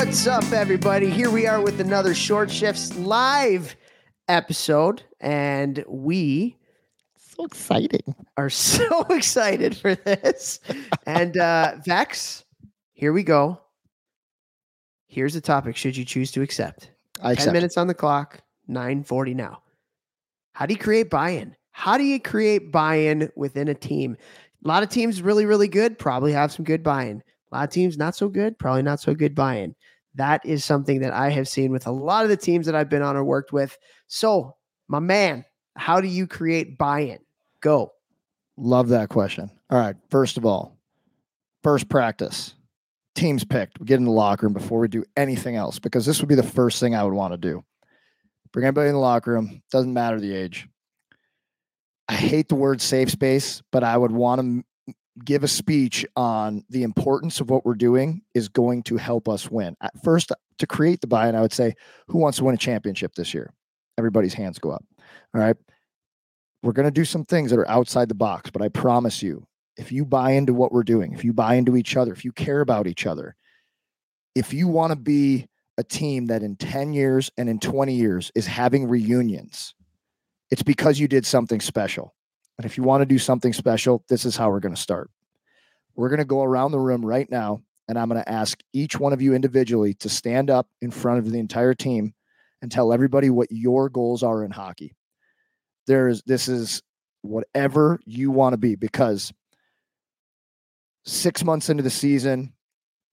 What's up, everybody? Here we are with another Short Shifts live episode, and we So exciting. are so excited for this. And uh, Vex, here we go. Here's the topic. Should you choose to accept? I accept. 10 minutes on the clock, 940 now. How do you create buy-in? How do you create buy-in within a team? A lot of teams really, really good, probably have some good buy-in. A lot of teams not so good, probably not so good buy-in. That is something that I have seen with a lot of the teams that I've been on or worked with. So, my man, how do you create buy-in? Go. Love that question. All right. First of all, first practice, teams picked. We get in the locker room before we do anything else because this would be the first thing I would want to do. Bring everybody in the locker room. Doesn't matter the age. I hate the word safe space, but I would want to give a speech on the importance of what we're doing is going to help us win. At first, uh, to create the buy-in, I would say, who wants to win a championship this year? Everybody's hands go up. All right. We're going to do some things that are outside the box, but I promise you, if you buy into what we're doing, if you buy into each other, if you care about each other, if you want to be a team that in 10 years and in 20 years is having reunions, it's because you did something special. And if you want to do something special, this is how we're going to start. We're going to go around the room right now, and I'm going to ask each one of you individually to stand up in front of the entire team and tell everybody what your goals are in hockey. There is this is whatever you want to be because six months into the season,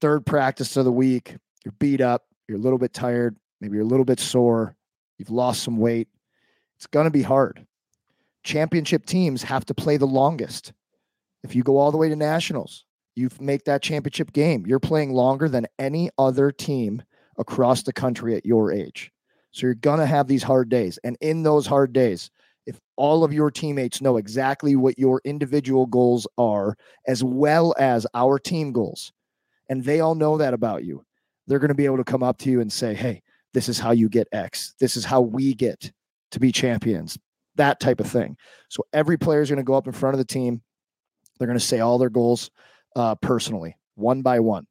third practice of the week, you're beat up, you're a little bit tired, maybe you're a little bit sore, you've lost some weight. It's going to be hard. Championship teams have to play the longest. If you go all the way to nationals, you make that championship game. You're playing longer than any other team across the country at your age. So you're going to have these hard days. And in those hard days, if all of your teammates know exactly what your individual goals are, as well as our team goals, and they all know that about you, they're going to be able to come up to you and say, Hey, this is how you get X. This is how we get to be champions, that type of thing. So every player is going to go up in front of the team. They're going to say all their goals uh, personally, one by one.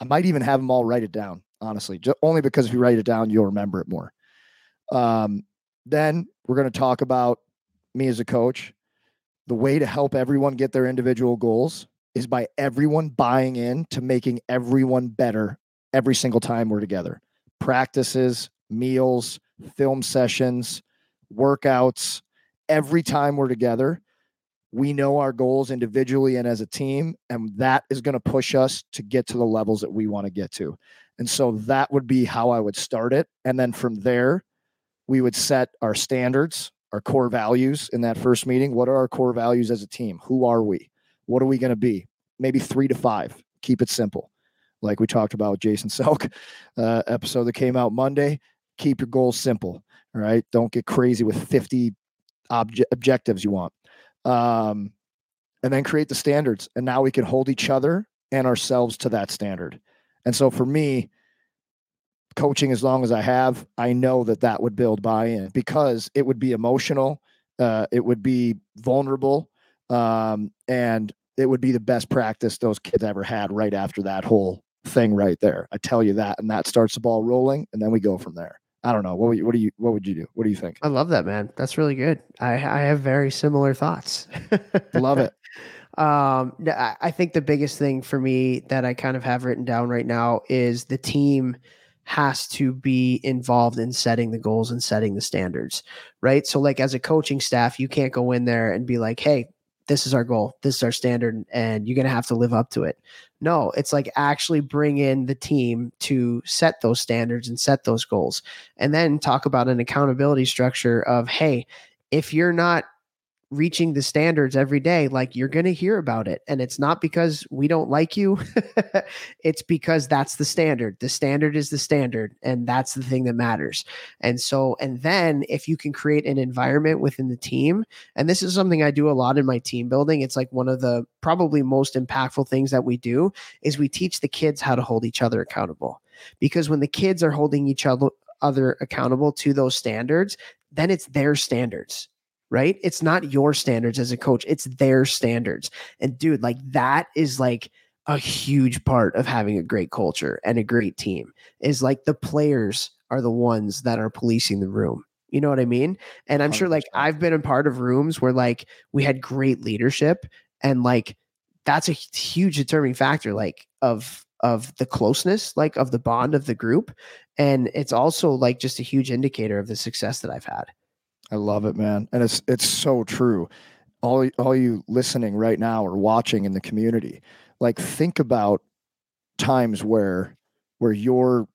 I might even have them all write it down, honestly, just only because if you write it down, you'll remember it more. Um, then we're going to talk about me as a coach. The way to help everyone get their individual goals is by everyone buying in to making everyone better every single time we're together. Practices, meals, film sessions, workouts, every time we're together, we know our goals individually and as a team, and that is going to push us to get to the levels that we want to get to. And so that would be how I would start it. And then from there, we would set our standards, our core values in that first meeting. What are our core values as a team? Who are we? What are we going to be? Maybe three to five. Keep it simple. Like we talked about with Jason Selk uh, episode that came out Monday. Keep your goals simple. All right. Don't get crazy with 50 obje- objectives you want. Um, and then create the standards. And now we can hold each other and ourselves to that standard. And so for me, coaching as long as I have, I know that that would build buy-in because it would be emotional, uh, it would be vulnerable, um, and it would be the best practice those kids ever had right after that whole thing right there. I tell you that, and that starts the ball rolling, and then we go from there. I don't know. What would you, what do you what would you do? What do you think? I love that, man. That's really good. I, I have very similar thoughts. Love it. Um, I think the biggest thing for me that I kind of have written down right now is the team has to be involved in setting the goals and setting the standards, right? So, like as a coaching staff, you can't go in there and be like, "Hey, this is our goal, this is our standard, and you're going to have to live up to it. No, it's like actually bring in the team to set those standards and set those goals. And then talk about an accountability structure of, hey, if you're not reaching the standards every day, like you're going to hear about it. And it's not because we don't like you, it's because that's the standard. The standard is the standard, and that's the thing that matters. And so, and then if you can create an environment within the team, and this is something I do a lot in my team building, it's like one of the probably most impactful things that we do is we teach the kids how to hold each other accountable. Because when the kids are holding each other other accountable to those standards, then it's their standards right? It's not your standards as a coach, it's their standards. And dude, like that is like a huge part of having a great culture and a great team is like the players are the ones that are policing the room. You know what I mean? And I'm 100%. sure like I've been a part of rooms where like we had great leadership and like that's a huge determining factor like of of the closeness like of the bond of the group and it's also like just a huge indicator of the success that I've had. I love it, man. And it's it's so true. All all you listening right now or watching in the community, like think about times where where you're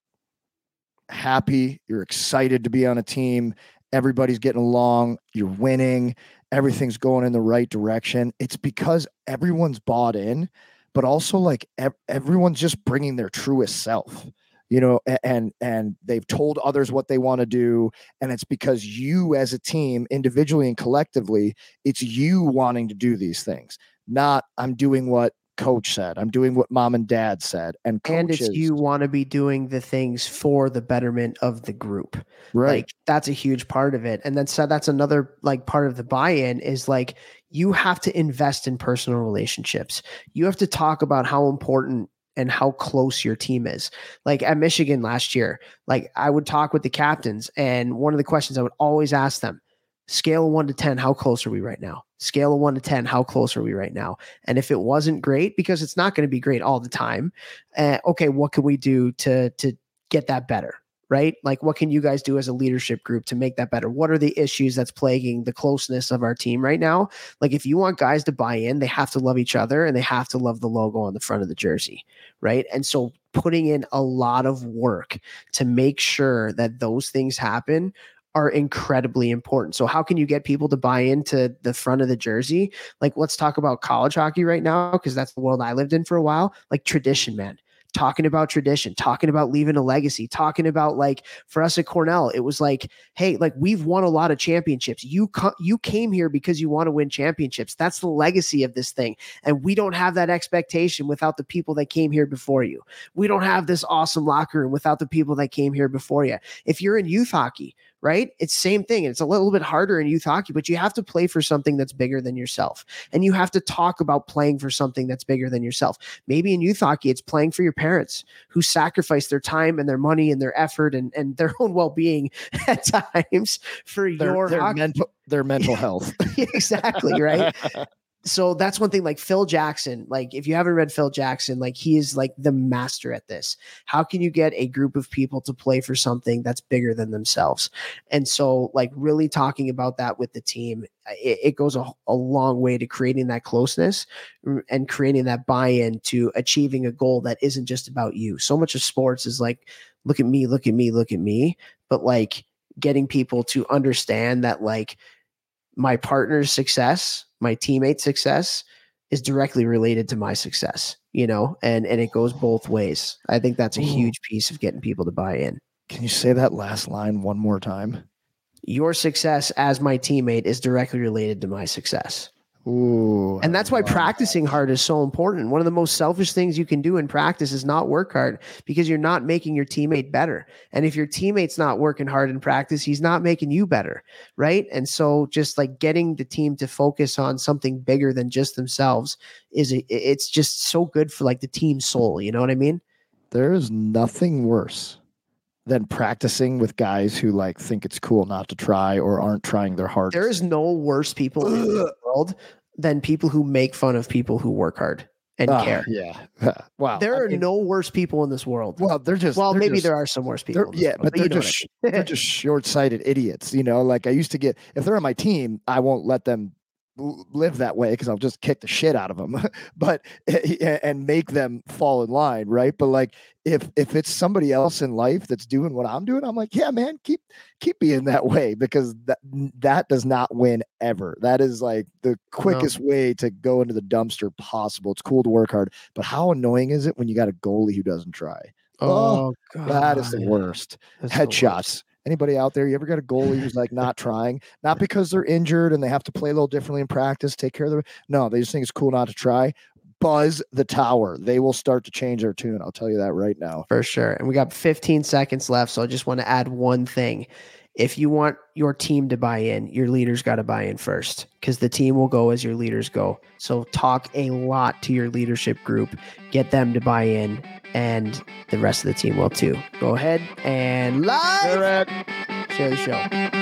happy, you're excited to be on a team, everybody's getting along, you're winning, everything's going in the right direction. It's because everyone's bought in, but also like ev- everyone's just bringing their truest self you know and and they've told others what they want to do and it's because you as a team individually and collectively it's you wanting to do these things not i'm doing what coach said i'm doing what mom and dad said and coaches, and it's you want to be doing the things for the betterment of the group right. like that's a huge part of it and then so that's another like part of the buy-in is like you have to invest in personal relationships you have to talk about how important and how close your team is. Like at Michigan last year, like I would talk with the captains, and one of the questions I would always ask them scale of one to 10, how close are we right now? Scale of one to 10, how close are we right now? And if it wasn't great, because it's not going to be great all the time, uh, okay, what can we do to, to get that better? Right? Like, what can you guys do as a leadership group to make that better? What are the issues that's plaguing the closeness of our team right now? Like, if you want guys to buy in, they have to love each other and they have to love the logo on the front of the jersey, right? And so, putting in a lot of work to make sure that those things happen are incredibly important. So how can you get people to buy into the front of the jersey? Like let's talk about college hockey right now because that's the world I lived in for a while. Like tradition, man talking about tradition, talking about leaving a legacy, talking about like for us at Cornell, it was like, hey, like we've won a lot of championships. You co- you came here because you want to win championships. That's the legacy of this thing, and we don't have that expectation without the people that came here before you. We don't have this awesome locker room without the people that came here before you. If you're in youth hockey, right? It's same thing. It's a little bit harder in youth hockey, but you have to play for something that's bigger than yourself. And you have to talk about playing for something that's bigger than yourself. Maybe in youth hockey, it's playing for your parents who sacrifice their time and their money and their effort and, and their own well-being at times for their, your their mental their mental health. exactly, right? so that's one thing like Phil Jackson, like if you haven't read Phil Jackson, like he is like the master at this. How can you get a group of people to play for something that's bigger than themselves? And so like really talking about that with the team, uh, it, it goes a, a long way to creating that closeness and creating that buy-in to achieving a goal that isn't just about you. So much of sports is like, look at me, look at me, look at me. But like getting people to understand that like my partner's success my teammate's success is directly related to my success, you know, and and it goes both ways. I think that's a huge piece of getting people to buy in. Can you say that last line one more time? Your success as my teammate is directly related to my success. Ooh, and that's why practicing hard is so important. One of the most selfish things you can do in practice is not work hard because you're not making your teammate better. And if your teammate's not working hard in practice, he's not making you better. Right. And so just like getting the team to focus on something bigger than just themselves is a, it's just so good for like the team soul. You know what I mean? There is nothing worse than practicing with guys who like think it's cool not to try or aren't trying their hardest. There is no worse people world than people who make fun of people who work hard and uh, care. Yeah. wow. There I are mean, no worse people in this world. Well, they're just well, they're maybe just, there are some worse people. Yeah, world, but, they're just I mean. they're just short-sighted idiots. You know, like I used to get if they're on my team, I won't let them live that way because I'll just kick the shit out of them, but eh, eh, and make them fall in line, right? But like if if it's somebody else in life that's doing what I'm doing, I'm like, yeah, man, keep keep being that way because that that does not win ever. That is like the quickest way to go into the dumpster possible. It's cool to work hard, but how annoying is it when you got a goalie who doesn't try? Oh, God, that is the worst. That's the worst. Headshots. Anybody out there? You ever got a goalie who's like not trying, not because they're injured and they have to play a little differently in practice, take care of their. No, they just think it's cool not to try. Buzz the tower. They will start to change their tune. I'll tell you that right now. For sure. And we got 15 seconds left. So I just want to add one thing. If you want your team to buy in, your leaders got to buy in first because the team will go as your leaders go. So talk a lot to your leadership group, get them to buy in, and the rest of the team will too. Go ahead and live share the show.